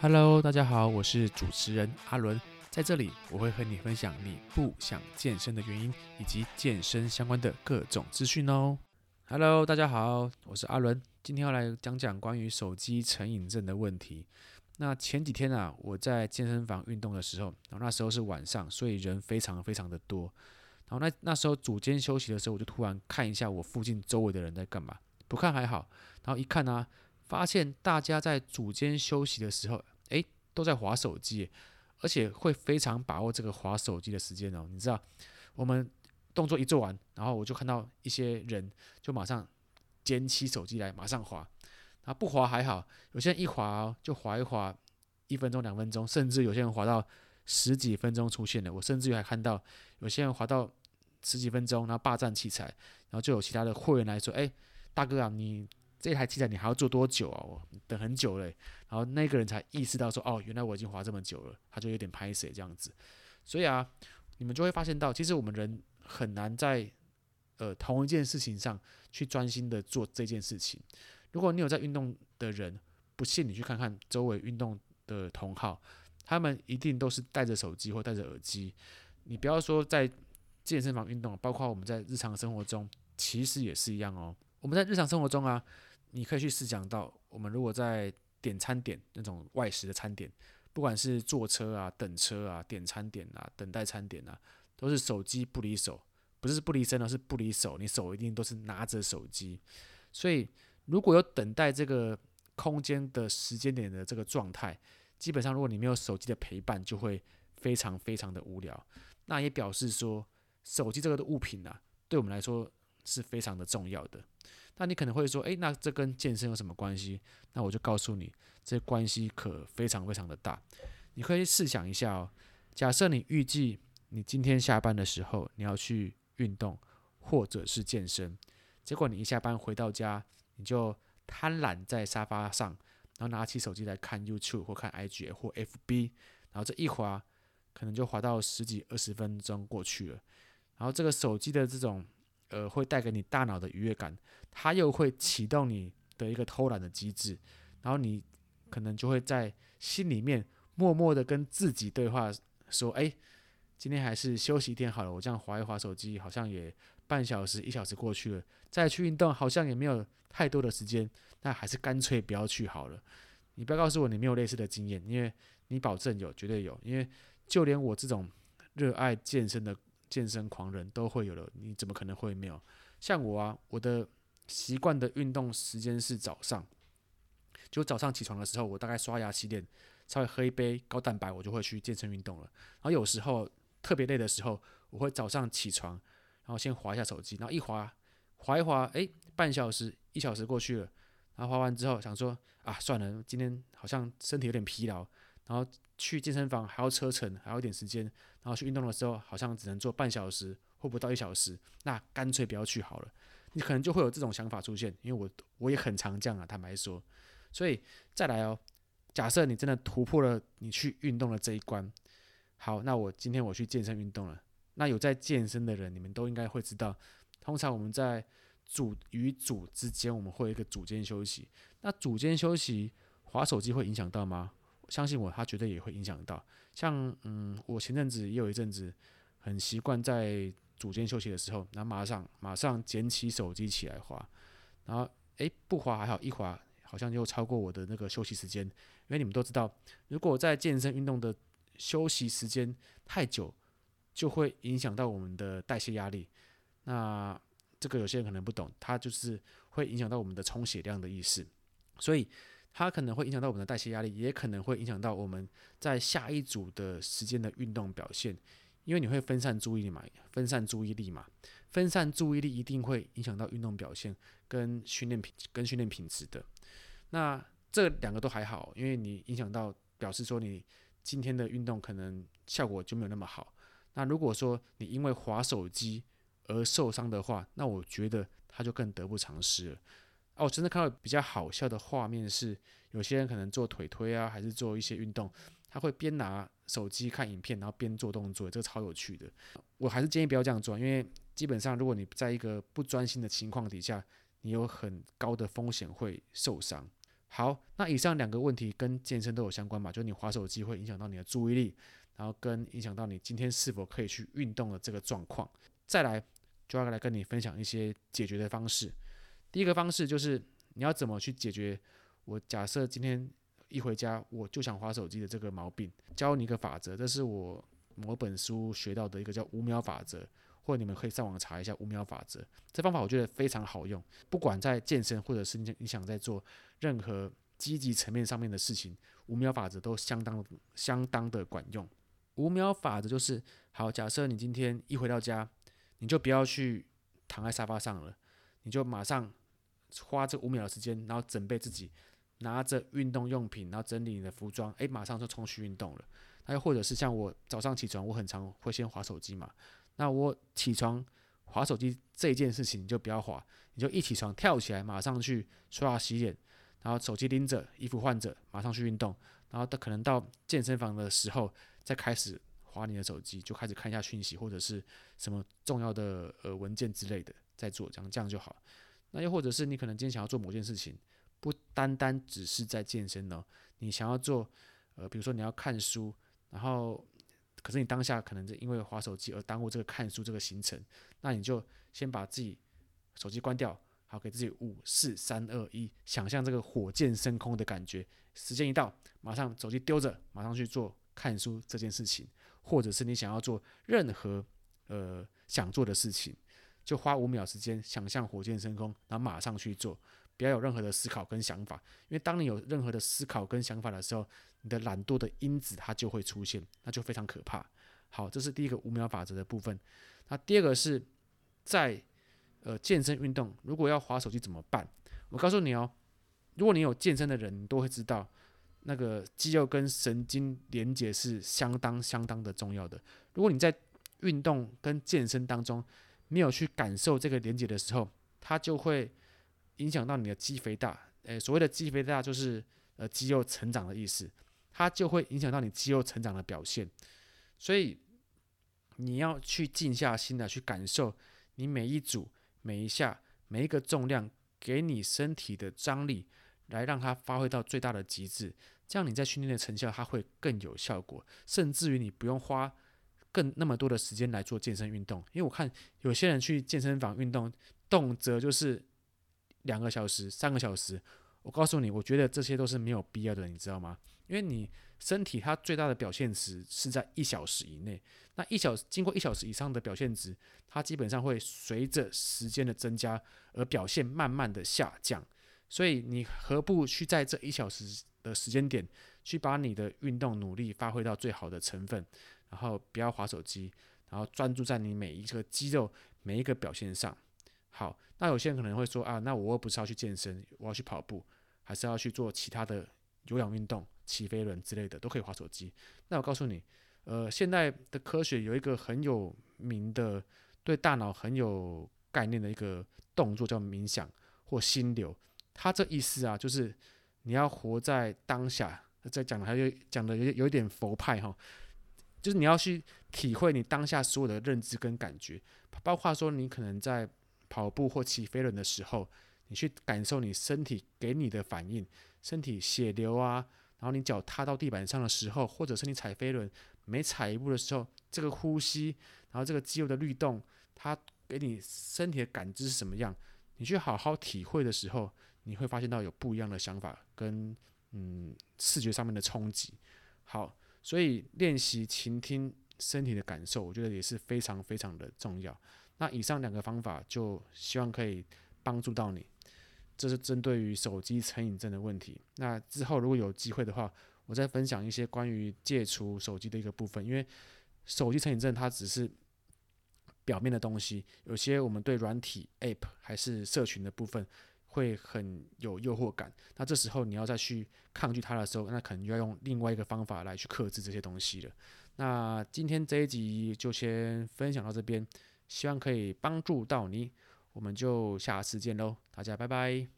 Hello，大家好，我是主持人阿伦，在这里我会和你分享你不想健身的原因，以及健身相关的各种资讯哦。Hello，大家好，我是阿伦，今天要来讲讲关于手机成瘾症的问题。那前几天啊，我在健身房运动的时候，然后那时候是晚上，所以人非常非常的多。然后那那时候组间休息的时候，我就突然看一下我附近周围的人在干嘛，不看还好，然后一看呢、发现大家在组间休息的时候，诶，都在划手机，而且会非常把握这个划手机的时间哦。你知道，我们动作一做完，然后我就看到一些人就马上捡起手机来，马上划。那不划还好，有些人一划，就划一划一分钟、两分钟，甚至有些人划到十几分钟出现了。我甚至于还看到有些人划到十几分钟，然后霸占器材，然后就有其他的会员来说：“诶，大哥啊，你。”这台器材你还要做多久啊？我等很久嘞，然后那个人才意识到说，哦，原来我已经滑这么久了，他就有点拍谁这样子。所以啊，你们就会发现到，其实我们人很难在呃同一件事情上去专心的做这件事情。如果你有在运动的人，不信你去看看周围运动的同好，他们一定都是带着手机或带着耳机。你不要说在健身房运动，包括我们在日常生活中，其实也是一样哦。我们在日常生活中啊。你可以去试想到，我们如果在点餐点那种外食的餐点，不管是坐车啊、等车啊、点餐点啊、等待餐点啊，都是手机不离手，不是不离身而是不离手，你手一定都是拿着手机。所以如果有等待这个空间的时间点的这个状态，基本上如果你没有手机的陪伴，就会非常非常的无聊。那也表示说，手机这个的物品啊，对我们来说是非常的重要的。那你可能会说，诶，那这跟健身有什么关系？那我就告诉你，这关系可非常非常的大。你可以试想一下哦，假设你预计你今天下班的时候你要去运动或者是健身，结果你一下班回到家，你就贪懒在沙发上，然后拿起手机来看 YouTube 或看 IG 或 FB，然后这一滑，可能就滑到十几二十分钟过去了，然后这个手机的这种。呃，会带给你大脑的愉悦感，它又会启动你的一个偷懒的机制，然后你可能就会在心里面默默的跟自己对话，说：“哎，今天还是休息一天好了。我这样划一划手机，好像也半小时、一小时过去了。再去运动，好像也没有太多的时间，那还是干脆不要去好了。你不要告诉我你没有类似的经验，因为你保证有，绝对有。因为就连我这种热爱健身的。”健身狂人都会有的，你怎么可能会没有？像我啊，我的习惯的运动时间是早上，就早上起床的时候，我大概刷牙洗脸，稍微喝一杯高蛋白，我就会去健身运动了。然后有时候特别累的时候，我会早上起床，然后先滑一下手机，然后一滑，滑一滑，诶，半小时、一小时过去了，然后滑完之后想说啊，算了，今天好像身体有点疲劳。然后去健身房还要车程，还要一点时间。然后去运动的时候，好像只能做半小时或不到一小时，那干脆不要去好了。你可能就会有这种想法出现，因为我我也很常这样啊，坦白说。所以再来哦，假设你真的突破了你去运动的这一关，好，那我今天我去健身运动了。那有在健身的人，你们都应该会知道，通常我们在组与组之间，我们会有一个组间休息。那组间休息划手机会影响到吗？相信我，他绝对也会影响到。像嗯，我前阵子也有一阵子很习惯在组间休息的时候，然后马上马上捡起手机起来滑，然后诶，不滑还好，一滑好像又超过我的那个休息时间。因为你们都知道，如果在健身运动的休息时间太久，就会影响到我们的代谢压力。那这个有些人可能不懂，它就是会影响到我们的充血量的意思，所以。它可能会影响到我们的代谢压力，也可能会影响到我们在下一组的时间的运动表现，因为你会分散注意力嘛，分散注意力嘛，分散注意力一定会影响到运动表现跟训练品跟训练品质的。那这两个都还好，因为你影响到表示说你今天的运动可能效果就没有那么好。那如果说你因为滑手机而受伤的话，那我觉得它就更得不偿失了。哦，真的看到比较好笑的画面是，有些人可能做腿推啊，还是做一些运动，他会边拿手机看影片，然后边做动作，这个超有趣的。我还是建议不要这样做，因为基本上如果你在一个不专心的情况底下，你有很高的风险会受伤。好，那以上两个问题跟健身都有相关嘛？就是你滑手机会影响到你的注意力，然后跟影响到你今天是否可以去运动的这个状况。再来就要来跟你分享一些解决的方式。第一个方式就是你要怎么去解决？我假设今天一回家我就想滑手机的这个毛病，教你一个法则，这是我某本书学到的一个叫五秒法则。或者你们可以上网查一下五秒法则，这方法我觉得非常好用。不管在健身，或者是你想在做任何积极层面上面的事情，五秒法则都相当相当的管用。五秒法则就是，好，假设你今天一回到家，你就不要去躺在沙发上了，你就马上花这五秒的时间，然后准备自己拿着运动用品，然后整理你的服装，诶，马上就冲去运动了。那又或者是像我早上起床，我很常会先滑手机嘛。那我起床滑手机这件事情，你就不要滑，你就一起床跳起来，马上去刷牙洗脸，然后手机拎着，衣服换着，马上去运动，然后到可能到健身房的时候再开始滑你的手机，就开始看一下讯息或者是什么重要的呃文件之类的，再做这样这样就好。那又或者是你可能今天想要做某件事情，不单单只是在健身哦，你想要做呃，比如说你要看书，然后。可是你当下可能就因为滑手机而耽误这个看书这个行程，那你就先把自己手机关掉，好，给自己五四三二一，想象这个火箭升空的感觉。时间一到，马上手机丢着，马上去做看书这件事情，或者是你想要做任何呃想做的事情，就花五秒时间想象火箭升空，然后马上去做，不要有任何的思考跟想法，因为当你有任何的思考跟想法的时候，你的懒惰的因子它就会出现，那就非常可怕。好，这是第一个五秒法则的部分。那第二个是在呃健身运动，如果要滑手机怎么办？我告诉你哦，如果你有健身的人，都会知道，那个肌肉跟神经连接是相当相当的重要的。如果你在运动跟健身当中没有去感受这个连接的时候，它就会影响到你的肌肥大。诶，所谓的肌肥大就是呃肌肉成长的意思。它就会影响到你肌肉成长的表现，所以你要去静下心来去感受你每一组、每一下、每一个重量给你身体的张力，来让它发挥到最大的极致。这样你在训练的成效它会更有效果，甚至于你不用花更那么多的时间来做健身运动。因为我看有些人去健身房运动，动辄就是两个小时、三个小时。我告诉你，我觉得这些都是没有必要的，你知道吗？因为你身体它最大的表现值是在一小时以内，那一小经过一小时以上的表现值，它基本上会随着时间的增加而表现慢慢的下降。所以你何不去在这一小时的时间点，去把你的运动努力发挥到最好的成分，然后不要滑手机，然后专注在你每一个肌肉每一个表现上。好，那有些人可能会说啊，那我又不是要去健身，我要去跑步，还是要去做其他的有氧运动？骑飞轮之类的都可以滑手机。那我告诉你，呃，现在的科学有一个很有名的，对大脑很有概念的一个动作，叫冥想或心流。它这意思啊，就是你要活在当下。在讲的还有讲的有有一点佛派哈，就是你要去体会你当下所有的认知跟感觉，包括说你可能在跑步或骑飞轮的时候，你去感受你身体给你的反应，身体血流啊。然后你脚踏到地板上的时候，或者是你踩飞轮每踩一步的时候，这个呼吸，然后这个肌肉的律动，它给你身体的感知是什么样？你去好好体会的时候，你会发现到有不一样的想法跟嗯视觉上面的冲击。好，所以练习倾听身体的感受，我觉得也是非常非常的重要。那以上两个方法，就希望可以帮助到你。这是针对于手机成瘾症的问题。那之后如果有机会的话，我再分享一些关于戒除手机的一个部分。因为手机成瘾症它只是表面的东西，有些我们对软体 App 还是社群的部分会很有诱惑感。那这时候你要再去抗拒它的时候，那可能就要用另外一个方法来去克制这些东西了。那今天这一集就先分享到这边，希望可以帮助到你。我们就下次见喽，大家拜拜。